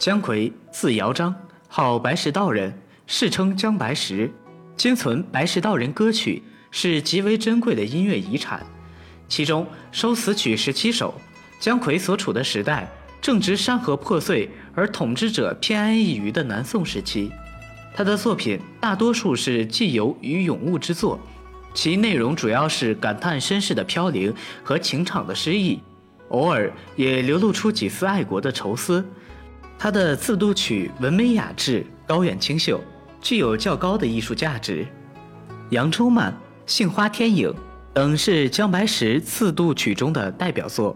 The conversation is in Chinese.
姜夔，字尧章，号白石道人，世称姜白石。今存白石道人歌曲，是极为珍贵的音乐遗产。其中收词曲十七首。姜夔所处的时代正值山河破碎而统治者偏安一隅的南宋时期。他的作品大多数是寄游与咏物之作，其内容主要是感叹身世的飘零和情场的失意，偶尔也流露出几丝爱国的愁思。他的自度曲文美雅致、高远清秀，具有较高的艺术价值。《扬州慢》《杏花天影》等是江白石自度曲中的代表作。